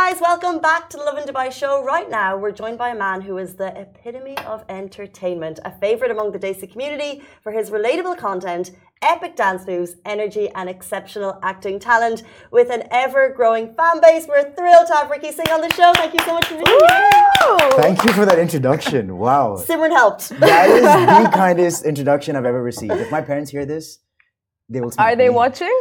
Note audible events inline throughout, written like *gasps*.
guys, welcome back to the Lovin Dubai show. Right now, we're joined by a man who is the epitome of entertainment, a favorite among the Desi community for his relatable content, epic dance moves, energy, and exceptional acting talent. With an ever growing fan base, we're thrilled to have Ricky Singh on the show. Thank you so much for being here. Thank you for that introduction. Wow. Simran helped. That is *laughs* the kindest introduction I've ever received. If my parents hear this, they will smack Are they me. watching?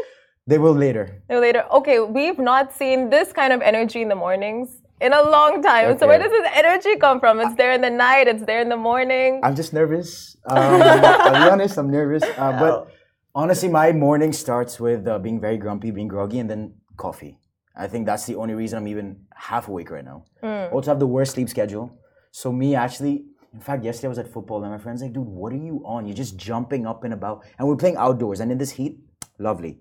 They will later. No, later. Okay, we've not seen this kind of energy in the mornings in a long time. So where does this energy come from? It's there in the night. It's there in the morning. I'm just nervous. Um, I'll be honest, I'm nervous. Uh, *laughs* but honestly, my morning starts with uh, being very grumpy, being groggy, and then coffee. I think that's the only reason I'm even half awake right now. Also, have the worst sleep schedule. So me actually, in fact, yesterday I was at football and my friend's like, "Dude, what are you on? You're just jumping up and about." And we're playing outdoors, and in this heat, lovely.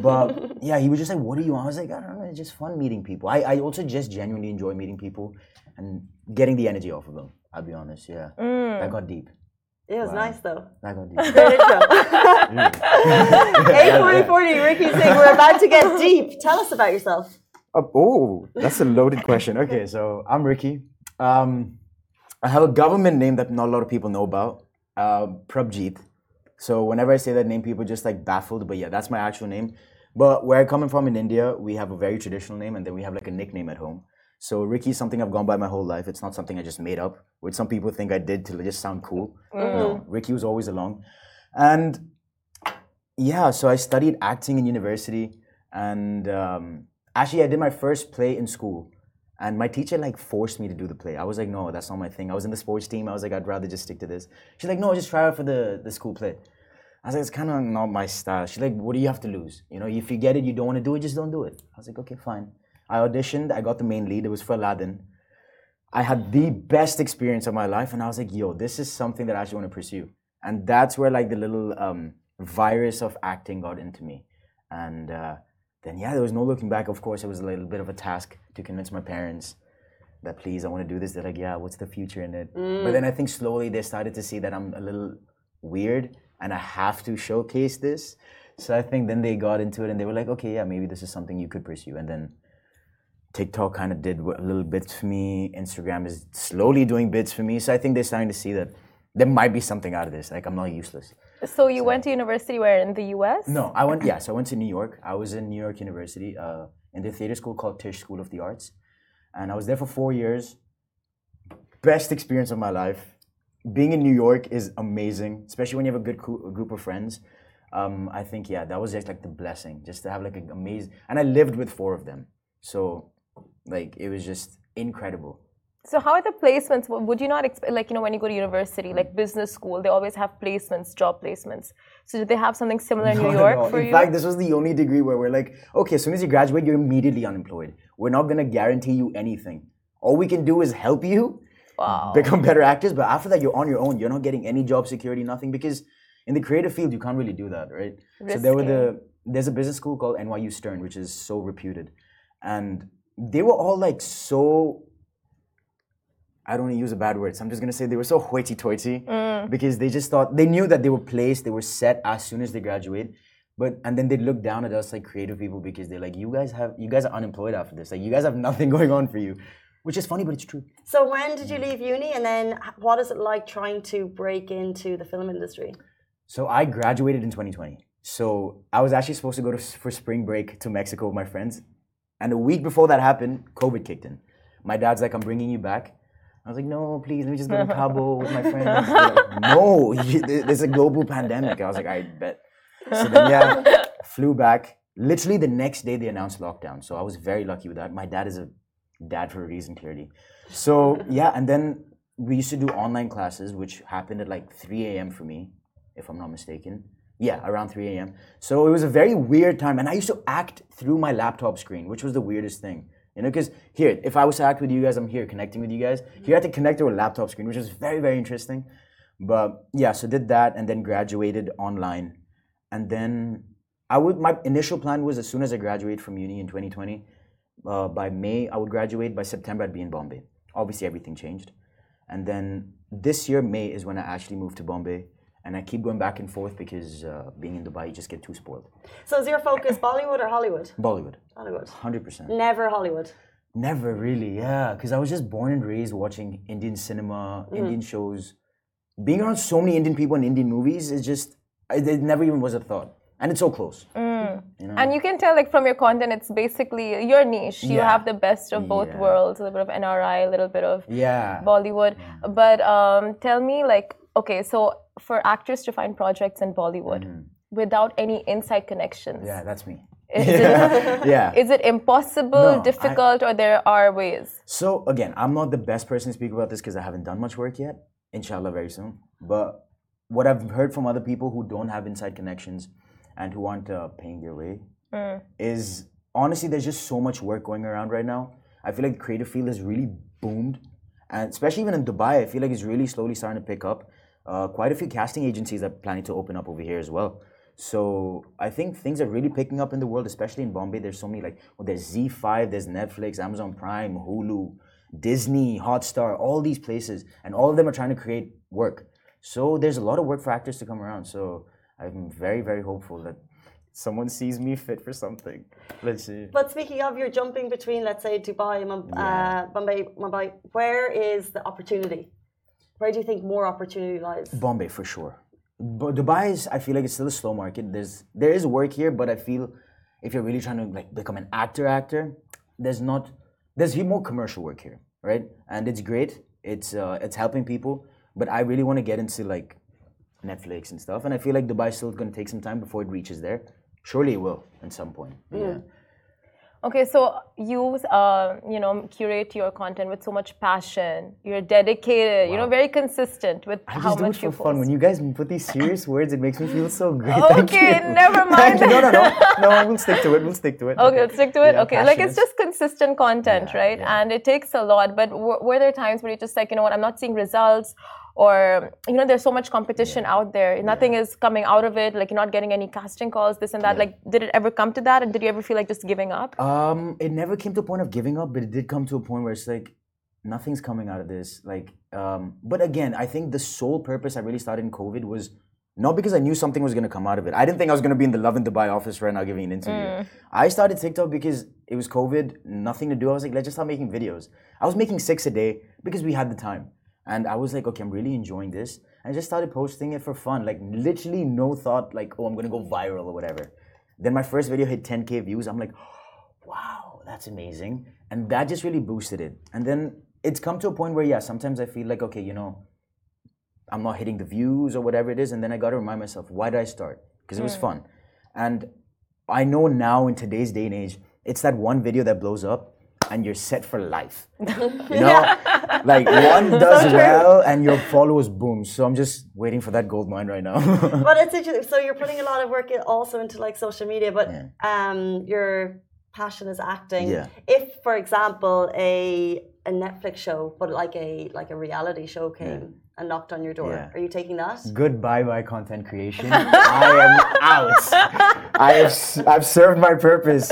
But *laughs* yeah, he was just like, "What are you on?" I was like, "I don't know. It's just fun meeting people. I, I also just genuinely enjoy meeting people and getting the energy off of them. I'll be honest. Yeah, that got deep. It was Wow. nice though. That got deep. Great intro. 84040, Ricky Singh, we're about to get deep. Tell us about yourself. Oh, oh, that's a loaded question. Okay, so I'm Ricky. Um, I have a government name that not a lot of people know about, uh, Prabjeet. So whenever I say that name, people just like baffled. But yeah, that's my actual name. But where I'm coming from in India, we have a very traditional name, and then we have like a nickname at home. So Ricky is something I've gone by my whole life. It's not something I just made up, which some people think I did to just sound cool. No, Ricky was always along, and yeah, so I studied acting in university, and um, actually, I did my first play in school. And my teacher like forced me to do the play. I was like, no, that's not my thing. I was in the sports team. I was like, I'd rather just stick to this. She's like, no, just try out for the, the school play. I was like, it's kind of not my style. She's like, what do you have to lose? You know, if you get it, you don't want to do it, just don't do it. I was like, okay, fine. I auditioned. I got the main lead. It was for Aladdin. I had the best experience of my life, and I was like, yo, this is something that I actually want to pursue. And that's where like the little um, virus of acting got into me. And uh, then, yeah, there was no looking back. Of course, it was a little bit of a task to convince my parents that please, I want to do this. They're like, yeah, what's the future in it? But mm. then I think slowly they started to see that I'm a little weird and I have to showcase this. So I think then they got into it and they were like, okay, yeah, maybe this is something you could pursue. And then TikTok kind of did a little bits for me. Instagram is slowly doing bits for me. So I think they're starting to see that there might be something out of this. Like I'm not useless. So you went to university where in the US? No, I went. Yes, I went to New York. I was in New York University uh, in the theater school called Tisch School of the Arts, and I was there for four years. Best experience of my life. Being in New York is amazing, especially when you have a good group of friends. Um, I think yeah, that was just like the blessing, just to have like an amazing. And I lived with four of them, so like it was just incredible. So how are the placements? Would you not expect, like, you know, when you go to university, like business school, they always have placements, job placements. So did they have something similar in New York all. for in you? fact, this was the only degree where we're like, okay, as soon as you graduate, you're immediately unemployed. We're not gonna guarantee you anything. All we can do is help you wow. become better actors, but after that, you're on your own. You're not getting any job security, nothing, because in the creative field, you can't really do that, right? So there were the there's a business school called NYU Stern, which is so reputed, and they were all like so. I don't want to use a bad word, so I'm just gonna say they were so hoity-toity mm. because they just thought they knew that they were placed, they were set as soon as they graduate, but and then they look down at us like creative people because they're like, you guys have, you guys are unemployed after this, like you guys have nothing *laughs* going on for you, which is funny, but it's true. So, when did you leave uni, and then what is it like trying to break into the film industry? So I graduated in 2020. So I was actually supposed to go to, for spring break to Mexico with my friends. And a week before that happened, COVID kicked in. My dad's like, I'm bringing you back. I was like, no, please, let me just go to Cabo with my friends. Like, no, there's a global pandemic. I was like, I bet. So then, yeah, *laughs* flew back. Literally the next day, they announced lockdown. So I was very lucky with that. My dad is a dad for a reason, clearly. So, yeah, and then we used to do online classes, which happened at like 3 a.m. for me, if I'm not mistaken. Yeah, around 3 a.m. So it was a very weird time. And I used to act through my laptop screen, which was the weirdest thing. You know, because here, if I was to act with you guys, I'm here connecting with you guys. Here, I had to connect to a laptop screen, which was very, very interesting. But yeah, so did that and then graduated online. And then I would, my initial plan was as soon as I graduate from uni in 2020, uh, by May, I would graduate. By September, I'd be in Bombay. Obviously, everything changed. And then this year, May, is when I actually moved to Bombay. And I keep going back and forth because uh, being in Dubai, you just get too spoiled. So, is your focus Bollywood or Hollywood? Bollywood, Hollywood. 100%. Never Hollywood. Never really, yeah. Because I was just born and raised watching Indian cinema, Mm-hmm. Indian shows. Being around so many Indian people in Indian movies is just, it it never even was a thought. And it's so close. Mm. You know? And you can tell, like, from your content, it's basically your niche. You Yeah. have the best of both Yeah. worlds a little bit of NRI, a little bit of yeah. Bollywood. But um, tell me, like, okay, so for actors to find projects in Bollywood without any inside connections. Yeah, that's me. *laughs* is, it, yeah. is it impossible, No, I- difficult, or there are ways? So again, I'm not the best person to speak about this because I haven't done much work yet. Inshallah, very soon. But what I've heard from other people who don't have inside connections and who aren't uh, paying their way is honestly there's just so much work going around right now. I feel like the creative field has really boomed, and especially even in Dubai, I feel like it's really slowly starting to pick up. Uh, quite a few casting agencies are planning to open up over here as well. So I think things are really picking up in the world, especially in Bombay. There's so many like well, there's ZEE5, there's Netflix, Amazon Prime, Hulu, Disney, Hotstar, all these places, and all of them are trying to create work. So there's a lot of work for actors to come around. So I'm very, very hopeful that someone sees me fit for something. Let's see. But speaking of, you're jumping between, let's say, Dubai and Mum- Yeah. uh, Bombay, Mumbai. Where is the opportunity? Where do you think more opportunity lies? Bombay for sure. But Dubai is, I feel like it's still a slow market. There's there is work here, but I feel if you're really trying to like become an actor, actor, there's not there's more commercial work here, right? And it's great. It's uh, it's helping people, but I really want to get into like Netflix and stuff. And I feel like Dubai is still going to take some time before it reaches there. Surely it will at some point. Yeah. Okay, so you, uh, you know, curate your content with so much passion. You're dedicated. You know, very consistent with I how just do it much you fun. post. When you guys put these serious words, it makes me feel so great. *laughs* Thank Okay, you. never *laughs* mind. you. No, no, no, no. We'll stick to it. We'll stick to it. Okay, let's stick to it. Yeah, okay, like it's just consistent content, Yeah, right? yeah. And it takes a lot. But w- were there times where you're just like, you know what, I'm not seeing results, or you know, there's so much competition out there, nothing is coming out of it. Like you're not getting any casting calls, this and that. Like, did it ever come to that, and did you ever feel like just giving up? Um, it never came to a point of giving up, but it did come to a point where it's like nothing's coming out of this. Like, um, but again, I think the sole purpose I really started in COVID was not because I knew something was gonna come out of it. I didn't think I was gonna be in the Lovin Dubai office right now giving an interview. I started TikTok because it was COVID, nothing to do. I was like, let's just start making videos. I was making six a day because we had the time. And I was like, okay, I'm really enjoying this. And I just started posting it for fun, like literally no thought, like, oh, I'm gonna go viral or whatever. Then my first video hit 10k views. I'm like, *gasps* wow, that's amazing. And that just really boosted it. And then it's come to a point where, yeah, sometimes I feel like, okay, you know, I'm not hitting the views or whatever it is. And then I got to remind myself, why did I start? Because it was hmm. fun. And I know now in today's day and age, it's that one video that blows up and you're set for life. *laughs* You know? like *laughs* one does well and your followers boom. So I'm just waiting for that gold mine right now. *laughs* but it's interesting. So you're putting a lot of work also into like social media, but um, your passion is acting. Yeah. If, for example, a a Netflix show, but like a like a reality show came and knocked on your door, Yeah. are you taking that? Goodbye bye content creation. I am out. I have I've served my purpose.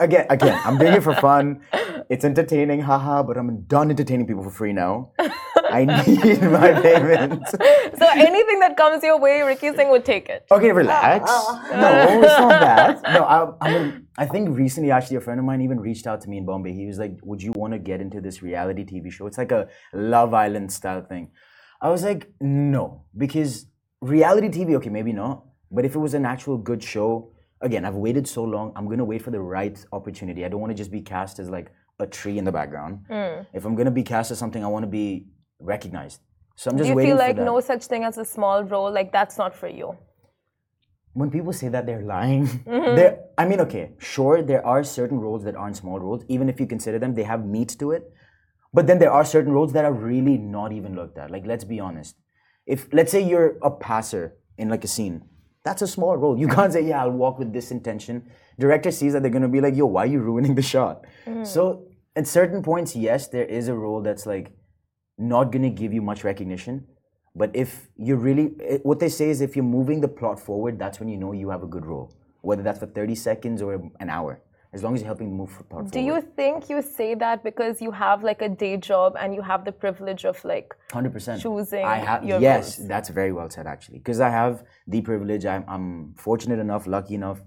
Again, again, I'm doing it for fun. It's entertaining, haha, but I'm done entertaining people for free now. *laughs* I need my payment. *laughs* So anything that comes your way, Ricky Singh would take it. Okay, relax. Ah, ah. No, it's not that. No, I, I mean, I think recently, actually, a friend of mine even reached out to me in Bombay. He was like, "Would you want to get into this reality TV show? It's like a Love Island style thing." I was like, "No," because reality TV, okay, maybe not, but if it was an actual good show, again, I've waited so long. I'm gonna wait for the right opportunity. I don't want to just be cast as like a tree in the background. Hmm. If I'm gonna be cast as something, I want to be recognized. So I'm just Do you waiting feel like no such thing as a small role? Like that's not for you. when people say that they're lying *laughs* mm-hmm. there i mean okay sure there are certain roles that aren't small roles. Even if you consider them they have meat to it. But then there are certain roles that are really not even looked at. Like let's be honest. If let's say you're a passer in like a scene that's a small role. You *laughs* can't say yeah i'll walk with this intention. Director sees that they're going to be like yo why are you ruining the shot? Mm. So at certain points yes there is a role that's like not going to give you much recognition. But if you're really, it- what they say is if you're moving the plot forward, that's when you know you have a good role. Whether that's for 30 seconds or an hour. As long as you're helping move the plot forward. Do you think you say that because you have like a day job and you have the privilege of like 100%. choosing I have, yes, roles? that's very well said actually. Because I have the privilege, I'm, I'm fortunate enough, lucky enough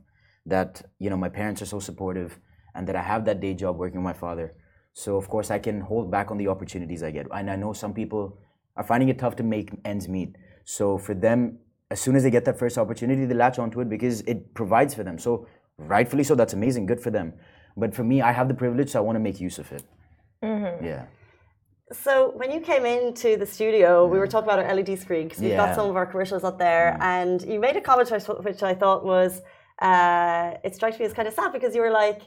that, you know, my parents are so supportive and that I have that day job working with my father. So of course I can hold back on the opportunities I get. And I know some people are finding it tough to make ends meet. So for them, as soon as they get that first opportunity, they latch onto it because it provides for them. So rightfully so, that's amazing, good for them. But for me, I have the privilege, so I want to make use of it. Mm-hmm. Yeah. So when you came into the studio, we were mm. talking about our LED screen because we've got some of our commercials up there, mm. and you made a comment which I- which I thought was uh, it strikes me as kind of sad because you were like,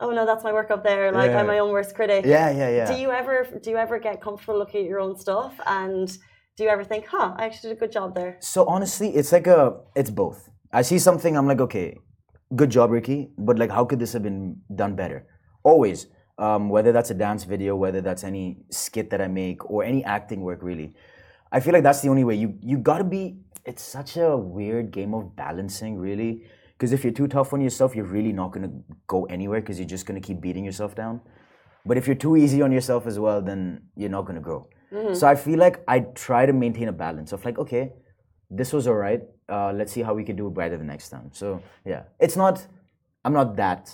"Oh no, that's my work up there. Like I'm my own worst critic." Yeah, yeah, yeah. Do you ever do you ever get comfortable looking at your own stuff, and do you ever think, "Huh, I actually did a good job there"? So honestly, it's like a, it's both. I see something, I'm like, okay, good job, Ricky, but like, how could this have been done better? Always, um, whether that's a dance video, whether that's any skit that I make, or any acting work, really. I feel like that's the only way. You you gotta be. It's such a weird game of balancing, really. Because if you're too tough on yourself, you're really not gonna go anywhere. Because you're just gonna keep beating yourself down. But if you're too easy on yourself as well, then you're not gonna grow. So I feel like I try to maintain a balance of like, okay, this was alright. Uh, let's see how we can do it better the next time. So yeah, it's not. I'm not that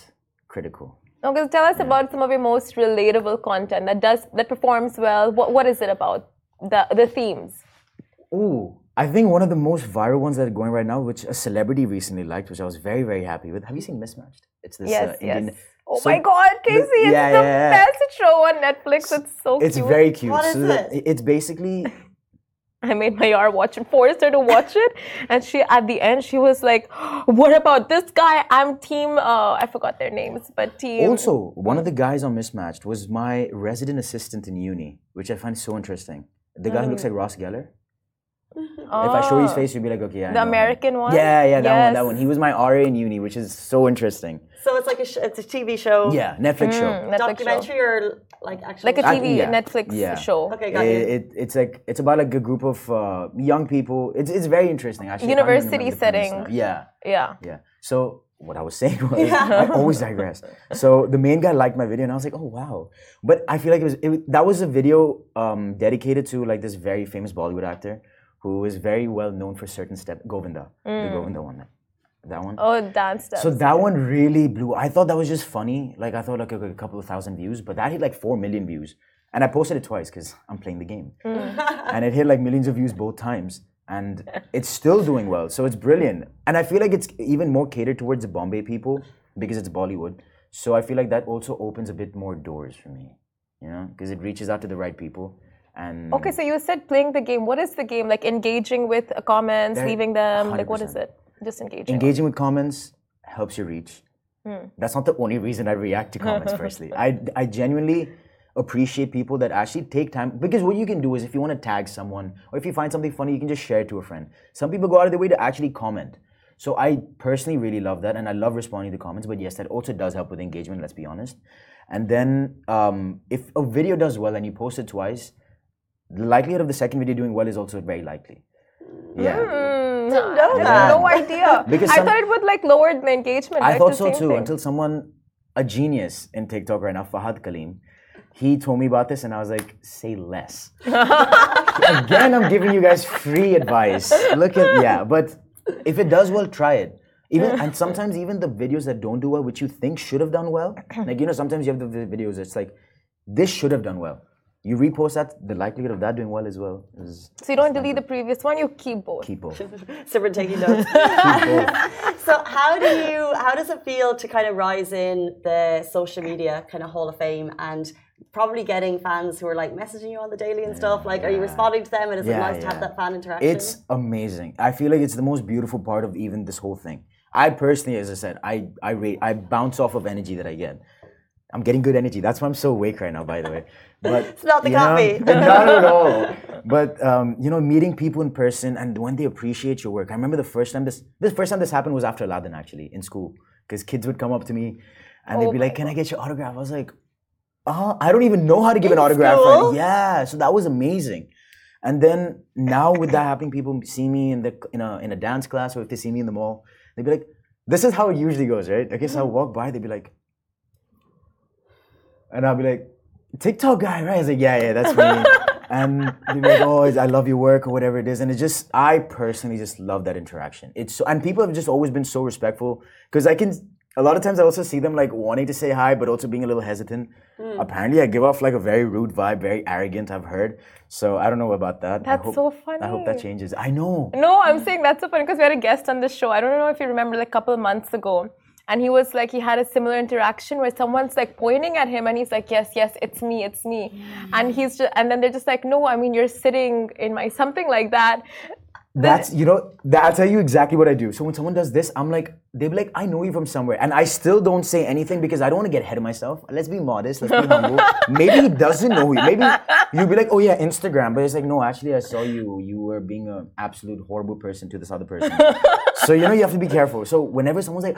critical. Okay, tell us about some of your most relatable content that does that performs well. What what is it about the the themes? Ooh, I think one of the most viral ones that are going right now, which a celebrity recently liked, which I was very very happy with. Have you seen Mismatched? It's this Yes, uh, Indian. yes. Oh So my God, Casey! It's yeah, the yeah, yeah. best show on Netflix. It's so It's cute. very cute. What is so the- it? It's basically *laughs* I made my yar watch it, forced her to watch it, *laughs* and she at the end she was like, "What about this guy? I'm team. Uh, I forgot their names, but team." Also, one of the guys on Mismatched was my resident assistant in uni, which I find so interesting. The guy who looks like Ross Geller. If I show you his face, you'll be like, okay, yeah. I Oh. The know him. American one? Yeah, yeah, that one, that one. He was my RA in uni, which is so interesting. So it's like a sh- it's a TV show, Yeah, Netflix show. Mm, Netflix show. documentary, or like actual like a I- TV yeah, Netflix yeah. show. Okay, got you. It, it, it's like it's about like a group of uh, young people. It's it's very interesting. Actually, I can't even University remember the premise setting. Yeah, Yeah. yeah. So what I was saying *laughs* was, I always digress. So the main guy liked my video, and I was like, oh wow. But I feel like it was it, that was a video um, dedicated to like this very famous Bollywood actor who is very well known for certain step Govinda, the Govinda one, that one. Mm. Oh, dance stuff. So that one really blew. I thought that was just funny. Like I thought like a, a couple of thousand views, but that hit like four million views. And I posted it twice because I'm playing the game. *laughs* and it hit like millions of views both times. And it's still doing well. So it's brilliant. And I feel like it's even more catered towards the Bombay people because it's Bollywood. So I feel like that also opens a bit more doors for me. You know? Because it reaches out to the right people. And Okay, so you said playing the game. What is the game? Like engaging with uh, comments, leaving them. Like what is it? Just engaging. engaging with comments helps your reach. That's not the only reason I react to comments. *laughs* Firstly, I I genuinely appreciate people that actually take time because what you can do is if you want to tag someone or if you find something funny, you can just share it to a friend. Some people go out of their way to actually comment. So I personally really love that, and I love responding to comments. But yes, that also does help with engagement. Let's be honest. And then um, if a video does well and you post it twice, the likelihood of the second video doing well is also very likely. Yeah. Mm, know I had that. No idea. *laughs* Because I thought it would like lower the engagement. I right? thought The so too thing. until someone, a genius in TikTok right now, Fahad Kaleem, he told me about this and I was like, say less. *laughs* Again, I'm giving you guys free advice. Look at, yeah, but if it does well, try it. Even and sometimes even the videos that don't do well, which you think should have done well, like you know, sometimes you have the videos. It's like this should have done well. You repost that, the likelihood of that doing well as well is So you don't delete the previous one. You keep both. keep both. *laughs* Simran taking notes. *laughs* Keep both. *laughs* so how do you how does it feel to kind of rise in the social media kind of hall of fame and probably getting fans who are like messaging you on the daily and stuff like are you responding to them and is it Yeah, nice to have that fan interaction It's amazing. I feel like it's the most beautiful part of even this whole thing. I personally, as I said, I I rate, I bounce off of energy that I get. I'm getting good energy. That's why I'm so awake right now, by the way. But *laughs* It's not the you know, coffee. *laughs* not at all. *laughs* But um, you know, meeting people in person and when they appreciate your work. I remember the first time this this first time this happened was after Aladdin actually in school because kids would come up to me and they'd Oh be like, "Can I get your autograph?" I was like, "Uh, I don't even know how to give an autograph." Right? Yeah, so that was amazing. And then now with that happening, people see me in the in a in a dance class or if they see me in the mall, they'd be like, "This is how it usually goes, right?" I guess I'll walk by, they'd be like, and I'll be like, "TikTok guy, right?" I was like, "Yeah, yeah, that's me." *laughs* and they'd like, "Oh, I love your work" or whatever it is, and it just I personally just love that interaction. It's so, and people have just always been so respectful because I can a lot of times I also see them like wanting to say hi, but also being a little hesitant. Hmm. Apparently, I give off like a very rude vibe, very arrogant. I've heard. So I don't know about that. That's hope- so funny. I hope that changes. I know. No, I'm saying that's so funny because we had a guest on the show. I don't know if you remember, like a couple of months ago. And he was like, he had a similar interaction where someone's like pointing at him and he's like, yes, yes, it's me, it's me. Mm. And he's just, and then they're just like, no, I mean, you're sitting in my, something like that. That's you know. That, I'll tell you exactly what I do. So when someone does this, I'm like, they be like, I know you from somewhere, and I still don't say anything because I don't want to get ahead of myself. Let's be modest. Let's be *laughs* humble. Maybe he doesn't know you. Maybe you'll be like, oh yeah, Instagram, but it's like, no, actually, I saw you. You were being an absolute horrible person to this other person. *laughs* so you know, you have to be careful. So whenever someone's like.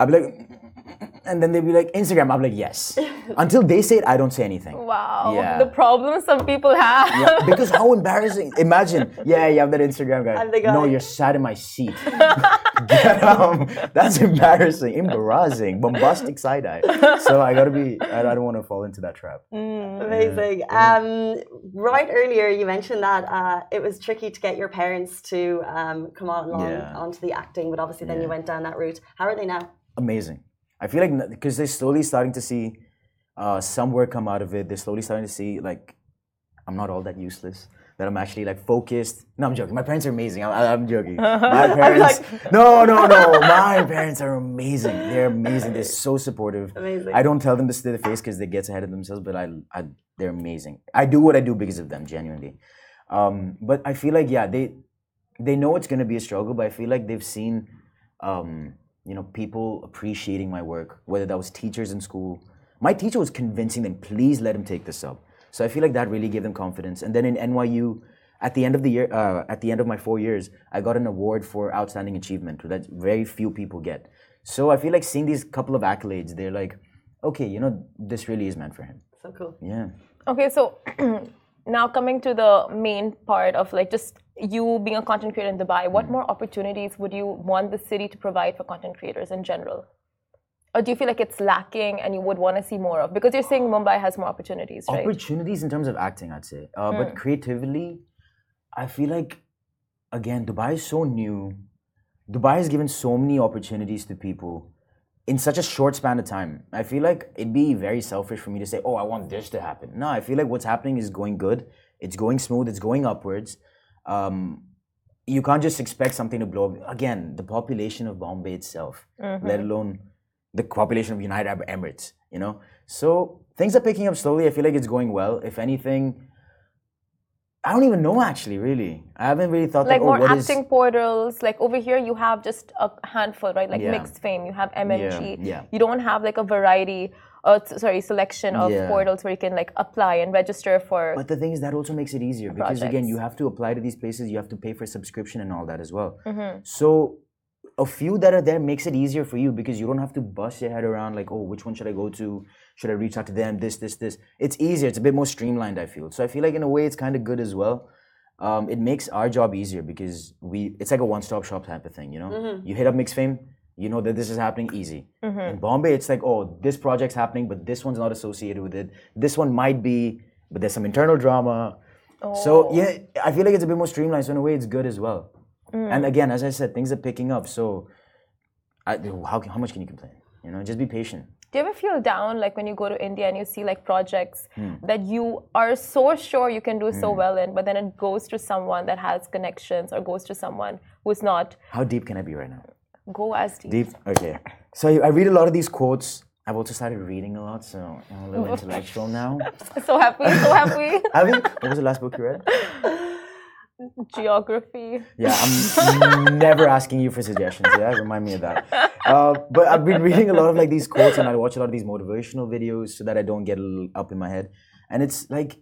I'll be like, *laughs* and then they'll be like, Instagram. I'm like, yes. *laughs* Until they say it, I don't say anything. Wow. Yeah. The problems some people have. Yeah, because how embarrassing. Imagine, *laughs* yeah, you have that Instagram guy. I'm the guy. No, you're sat in my seat. Get um, That's embarrassing, embarrassing, bombastic side eye. So I gotta be, I, I don't want to fall into that trap. Amazing. Um, right earlier, you mentioned that uh, it was tricky to get your parents to um, come on along Yeah. onto the acting, but obviously then you went down that route. How are they now? Amazing. I feel like, because they're slowly starting to see uh, some work come out of it. They're slowly starting to see, like, I'm not all that useless. That I'm actually like focused. No, I'm joking. My parents are amazing. I, I'm joking. *laughs* My parents. no, no, no. My parents are amazing. They're amazing. They're so supportive. Amazing. I don't tell them this to their face because they get ahead of themselves, but I, I, they're amazing. I do what I do because of them, genuinely. Um, but I feel like yeah, they, they know it's gonna be a struggle, but I feel like they've seen, um, you know, people appreciating my work. Whether that was teachers in school, my teacher was convincing them, please let him take this up. So I feel like that really gave them confidence. And then in NYU, at the end of the year, uh, at the end of my four years, I got an award for outstanding achievement that very few people get. So I feel like seeing these couple of accolades, they're like, okay, you know, this really is meant for him. So cool. Yeah. Okay, so *clears throat* now coming to the main part of like just you being a content creator in Dubai, what more opportunities would you want the city to provide for content creators in general? Or do you feel like it's lacking and you would want to see more of? Because you're saying Mumbai has more opportunities, right? Opportunities in terms of acting, I'd say. Uh, But creatively, I feel like, again, Dubai is so new. Dubai has given so many opportunities to people in such a short span of time. I feel like it'd be very selfish for me to say, oh, I want this to happen. No, I feel like what's happening is going good. It's going smooth. It's going upwards. Um, you can't just expect something to blow up. Again, the population of Bombay itself, let alone the population of United Arab Emirates, you know? So things are picking up slowly. I feel like it's going well. If anything, I don't even know actually, really. I haven't really thought like like, oh, more is- acting portals. Like over here, you have just a handful, right? Like Yeah. mixed fame. You have MMG. yeah. You don't have like a variety. Uh, sorry, selection of Yeah. portals where you can like apply and register for. But the thing is, that also makes it easier because again, you have to apply to these places, you have to pay for subscription and all that as well. Mm-hmm. So, a few that are there makes it easier for you because you don't have to bust your head around like, oh, which one should I go to? Should I reach out to them? This, this, this. It's easier. It's a bit more streamlined. I feel. So I feel like in a way, it's kind of good as well. Um, it makes our job easier because we. It's like a one-stop shop type of thing. You know, you hit up Mixed Fame. You know that this is happening easy. Mm-hmm. In Bombay, it's like, oh, this project's happening, but this one's not associated with it. This one might be, but there's some internal drama. So oh. yeah, I feel like it's a bit more streamlined. So in a way, it's good as well. Mm. And again, as I said, things are picking up. So I, how how much can you complain? You know, just be patient. Do you ever feel down like when you go to India and you see like projects Hmm. that you are so sure you can do so hmm. well in, but then it goes to someone that has connections or goes to someone who's not? How deep can I be right now? Go as deep. Deep. Okay. So I, I read a lot of these quotes. I've also started reading a lot, so I'm a little *laughs* intellectual now. *laughs* So happy, so happy. *laughs* Have you? What was the last book you read? Geography. Yeah, I'm never asking you for suggestions. Yeah, remind me of that. Uh, but I've been reading a lot of like these quotes, and I watch a lot of these motivational videos so that I don't get up in my head. And it's like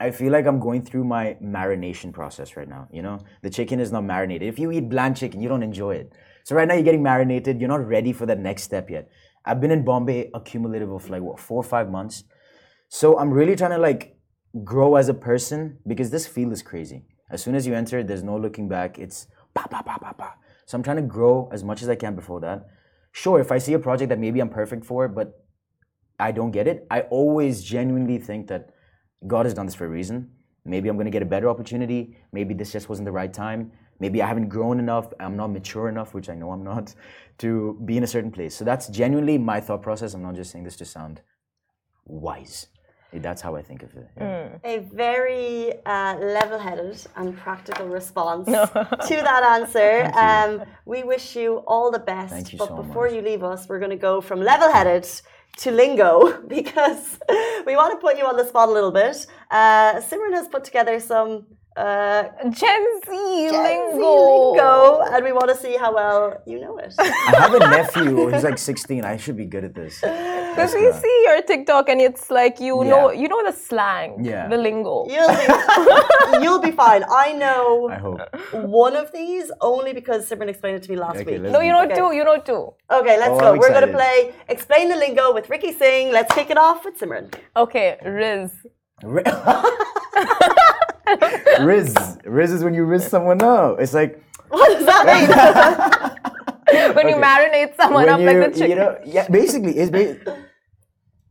I feel like I'm going through my marination process right now. You know, the chicken is not marinated. If you eat bland chicken, you don't enjoy it. So right now you're getting marinated. You're not ready for that next step yet. I've been in Bombay a cumulative of like what four or five months. So I'm really trying to like grow as a person because this field is crazy. As soon as you enter, there's no looking back. It's pa pa pa pa pa. So I'm trying to grow as much as I can before that. Sure, if I see a project that maybe I'm perfect for, but I don't get it, I always genuinely think that God has done this for a reason. Maybe I'm gonna get a better opportunity. Maybe this just wasn't the right time. Maybe I haven't grown enough, I'm not mature enough, which I know I'm not, to be in a certain place. So that's genuinely my thought process. I'm not just saying this to sound wise. That's how I think of it. yeah. A very uh, level-headed and practical response *laughs* to that answer. Um, we wish you all the best. Thank you but so before much. you leave us, we're going to go from level-headed to lingo *laughs* because *laughs* we want to put you on the spot a little bit. Uh, Simran has put together some uh, Gen Z Gen lingo. lingo, and we want to see how well you know it. I have a nephew who's like 16. I should be good at this. Because we see your TikTok and it's like you Yeah. know you know the slang, Yeah. the lingo. You'll be, you'll be fine. I know I hope. one of these only because Simran explained it to me last Okay, week. No, you know Okay. two. You know two. Okay, let's Oh, go. I'm We're going to play Explain the Lingo with Ricky Singh. Let's kick it off with Simran. Okay, Rizz. Ri- *laughs* *laughs* Rizz. Rizz is when you rizz someone up. It's like What does that mean? *laughs* *laughs* When you Okay. marinate someone when up you, like the chicken. you know, yeah, basically, it's ba-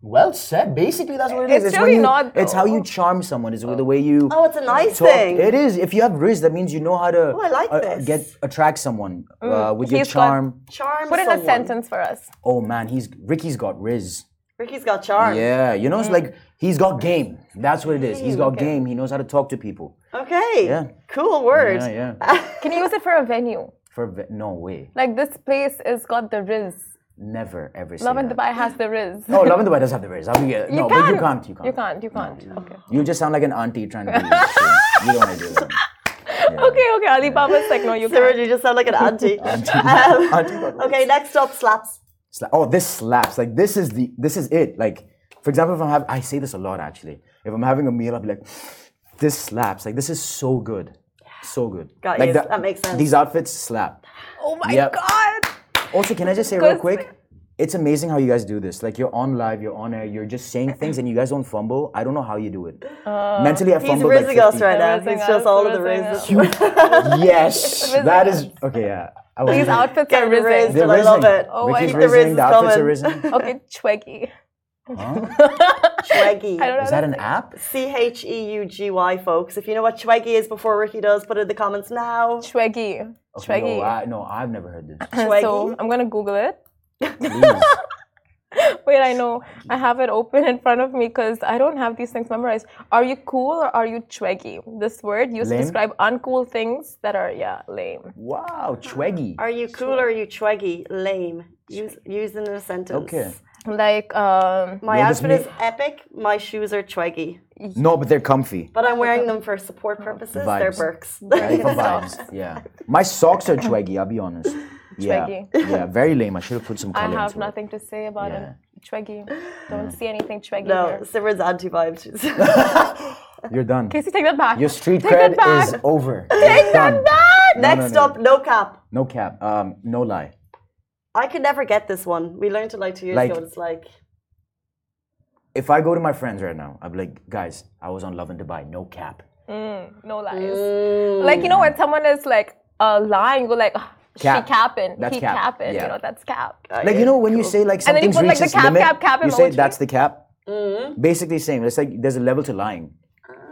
well said. Basically, that's what it is. It's when really you, not, It's how you charm someone. Is the way you. oh, it's a nice talk. thing. It is. If you have rizz, that means you know how to Oh, I like uh, this. get attract someone uh, with your charm. Charm Put in a sentence for us. Oh man, he's Ricky's got rizz. Ricky's got charm. Yeah, you know, it's like he's got game. That's what it is. He's got Okay. game. He knows how to talk to people. Okay. Yeah. Cool word. Yeah, yeah. *laughs* Can you use it for a venue? For ve- no way, Like this place has got the Rizz. never ever. Say Love in. Dubai has the Rizz. No, Lovin Dubai does have the rizz. I'll be, no, but you can't. You can't. You can't. You can't. Okay. You just sound like an auntie trying to be. *laughs* shit. you don't want to do that. Okay. Okay. Alibaba's like, no, you Simran, can't. you just sound like an auntie. *laughs* Auntie. Um, Auntie okay, next up, slaps. Sla- oh, this slaps. Like this is the this is it. Like for example, if I'm having, I say this a lot actually. If I'm having a meal, I'll be like, this slaps. Like this is so good, so good. Got like you. the- That makes sense. These outfits slap. Oh my Yep. God. Also, can I just say real quick? It's amazing how you guys do this. Like you're on live, you're on air, you're just saying things, and you guys don't fumble. I don't know how you do it. Oh. Mentally, I fumble. He's fumbled like rizzing us right now. Rizzing It's just all of the rizzing rizzes. *laughs* yes, that is okay. Yeah, I was- These outfits Get are rizzing. rizzed. They're I love it. Oh, Ricky's I- the rizz rizzing. is The outfits are coming. risen. *laughs* Okay, Cheugy. Cheugy. *laughs* I don't. Is that an app? C H E U G Y, folks. If you know what Cheugy is before Ricky does, put it in the comments now. Cheugy. Cheugy. No, I, no, I've never heard this. Cheugy. So I'm gonna Google it. Please. *laughs* Wait, I know. I have it open in front of me because I don't have these things memorized. Are you cool or are you cheugy? This word used Lame? to describe uncool things that are, yeah, lame. Wow, Cheugy. Are you cool or are you Cheugy? Lame. Use, use in a sentence. Okay. Like, um, My Well, outfit may- is epic. My shoes are Cheugy. No, but they're comfy. But I'm wearing them for support purposes. They're Vibes. Birks. Right, for *laughs* vibes. Yeah. My socks are Cheugy, I'll be honest. Yeah. Cheugy. Yeah, very lame. I should have put some I have into it. nothing to say about Yeah. it. Cheugy. Don't see anything cheugy no, here. Simran's anti vibes. *laughs* You're done. Casey, take that back. Your street Take cred is over. Take that back. No, no, Next no. up, no cap. No cap. Um, no lie. I could never get this one. We learned it like two years Like- ago. It's like, If I go to my friends right now, I'll be like, guys, I was on Lovin Dubai. No cap. No lies. Like, you know, when someone is like uh, lying, you go like, "Ah, Cap. she capping. That's he cap. capping. Yeah. You know, that's cap. Like you know when you say like And then you put, like, the cap, limit, cap, cap you say emoji. that's the cap. Mm-hmm. Basically, same. It's like there's a level to lying.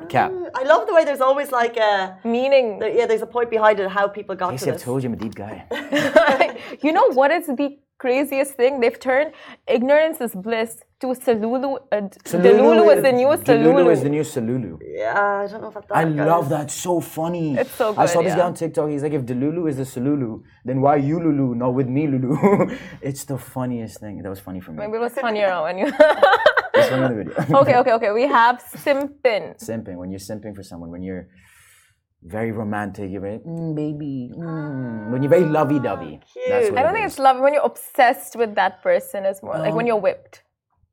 Cap. I love the way there's always like a, Meaning, there- yeah, there's a point behind it, how people got Casey, to I've told you I'm a deep guy. *laughs* *laughs* you know what is the craziest thing? They've turned ignorance is bliss to Solulu. Uh, Delulu is the new Solulu. Delulu is the new Solulu. Yeah, I don't know about that. I guys. love that. So funny. It's so good. I saw this yeah. guy on TikTok. He's like, if Delulu is the Solulu, then why you Lulu, not with me Lulu? *laughs* it's the funniest thing. That was funny for me. Maybe it was funnier *laughs* when you. *laughs* It's funny in video. okay, okay, okay. We have Simpin. simping. When you're simping for someone, when you're very romantic, you're very, mm, baby. Mm. When you're very lovey-dovey. That's what I don't it think is. it's love. When you're obsessed with that person, is more like when Um, you're whipped.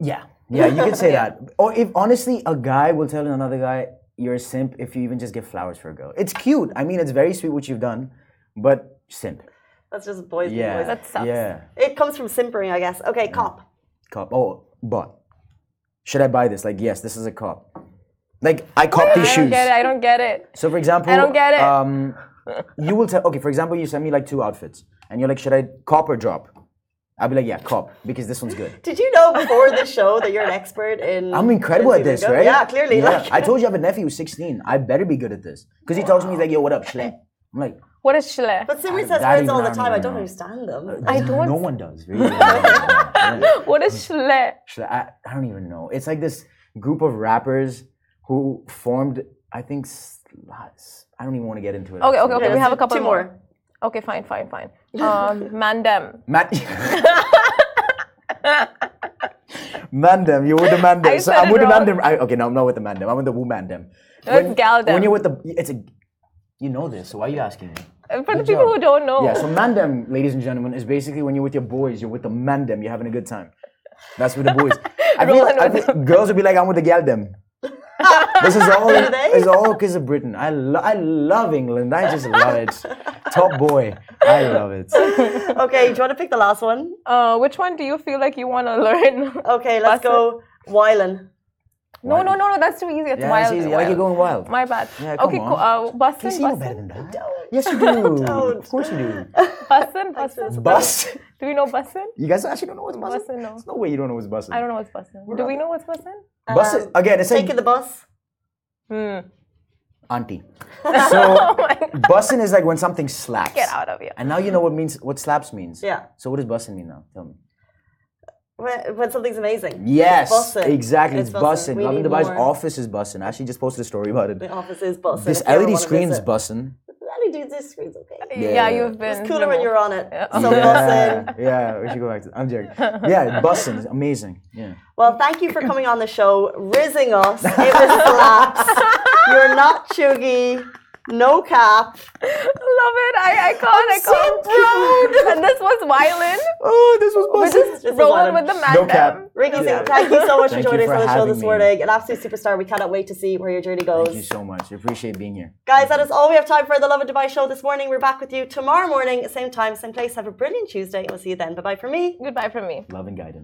Yeah, yeah, you can say *laughs* that. Or if honestly, a guy will tell another guy you're a simp if you even just give flowers for a girl. It's cute. I mean, it's very sweet what you've done, but simp. That's just boys being Yeah, boys. That sucks. yeah. It comes from simpering, I guess. Okay, cop. Cop. Oh, but should I buy this? Like, yes, this is a cop. Like, I cop these shoes. I don't get it. I don't get it. So, for example, I don't get it. Um, you will tell. Okay, for example, you send me like two outfits, and you're like, should I cop or drop? I'll be like, yeah, cop because this one's good. *laughs* Did you know before the show that you're an expert in? I'm incredible in at this, right? Yeah, clearly. Yeah. Like, I told you I have a nephew who's 16. I better be good at this. Because he tells me, he's like, yo, what up, Schle? I'm like, What is shle? But Simran I- says words all the time. I don't know. understand them. I don't- No one does. Really. *laughs* What is shle? Should I, I don't even know. It's like this group of rappers who formed. I think. I don't even want to get into it. Okay, okay, actually. okay. We have a do couple two more. more. Okay, fine, fine, fine. Um, *laughs* mandem. Man- *laughs* Mandem, you're with the Mandem. I so I'm it with the. Mandem. I, okay, no, I'm not with the Mandem. I'm with the Wu Mandem. No, it's Galdem. When you're with the, it's a, you know this. So why are you asking me? Uh, For the people job. who don't know. Yeah, so Mandem, ladies and gentlemen, is basically when you're with your boys, you're with the Mandem, you're having a good time. That's with the boys. *laughs* I feel, Rolling I with feel girls would be like, I'm with the Galdem. This is all. *laughs* Do they? It's all because of Britain. I lo- I love England. I just love it. Top boy. I love it. Okay, do you want to pick the last one? Uh, which one do you feel like you want to learn? Okay, let's Bus- go. Wylan. No, no, no, no. That's too easy. It's Yeah, wild. it's easy. I like you wild. going wild. My bad. Yeah, come okay, on. cool. Uh, bussin, Casey, you know bussin, better than that. Yes, you do. *laughs* Don't. Of course you do. bussin, bussin. Bus. Do we know bussin? You guys actually don't know what's busing? Bussin, no. There's no way you don't know what's busing. I don't know what's bussin. Do we know what's bussin? Bussin. Again, it's like Taking the bus. Hmm. auntie. *laughs* So bussin is like when something slaps. Get out of here. And now you know what means what slaps means. Yeah. So what does bussin mean now? Tell me. When, when something's amazing. Yes, bussin'. exactly. It's, It's bussin'. bussin'. We Lovin Dubai's more. office is bussing. I actually just posted a story about it. The office is bussing. This if you ever LED wanna screen's visit. bussin'. LED this screen's okay. Yeah, Yeah. you've been. It's cooler when you're on it. So Yeah, bussin'. yeah, we should go back to I'm joking. Yeah, bussing is amazing. Yeah. Well, thank you for coming on the show, rizzing us. It was slaps. *laughs* You're not cheugy. No cap. Love it. I, I can't. I so can't. proud. *laughs* and this was violin. Oh, this was We're just This rolling with the man. No cap. Ricky, Yeah. thank you so much for *laughs* Thank you joining us on the show this me. morning. An absolute superstar. We cannot wait to see where your journey goes. Thank you so much. I appreciate being here. Guys, that is all we have time for the Lovin Dubai show this morning. We're back with you tomorrow morning, same time, same place. Have a brilliant Tuesday. We'll see you then. Bye bye from me. Goodbye from me. Love and guidance.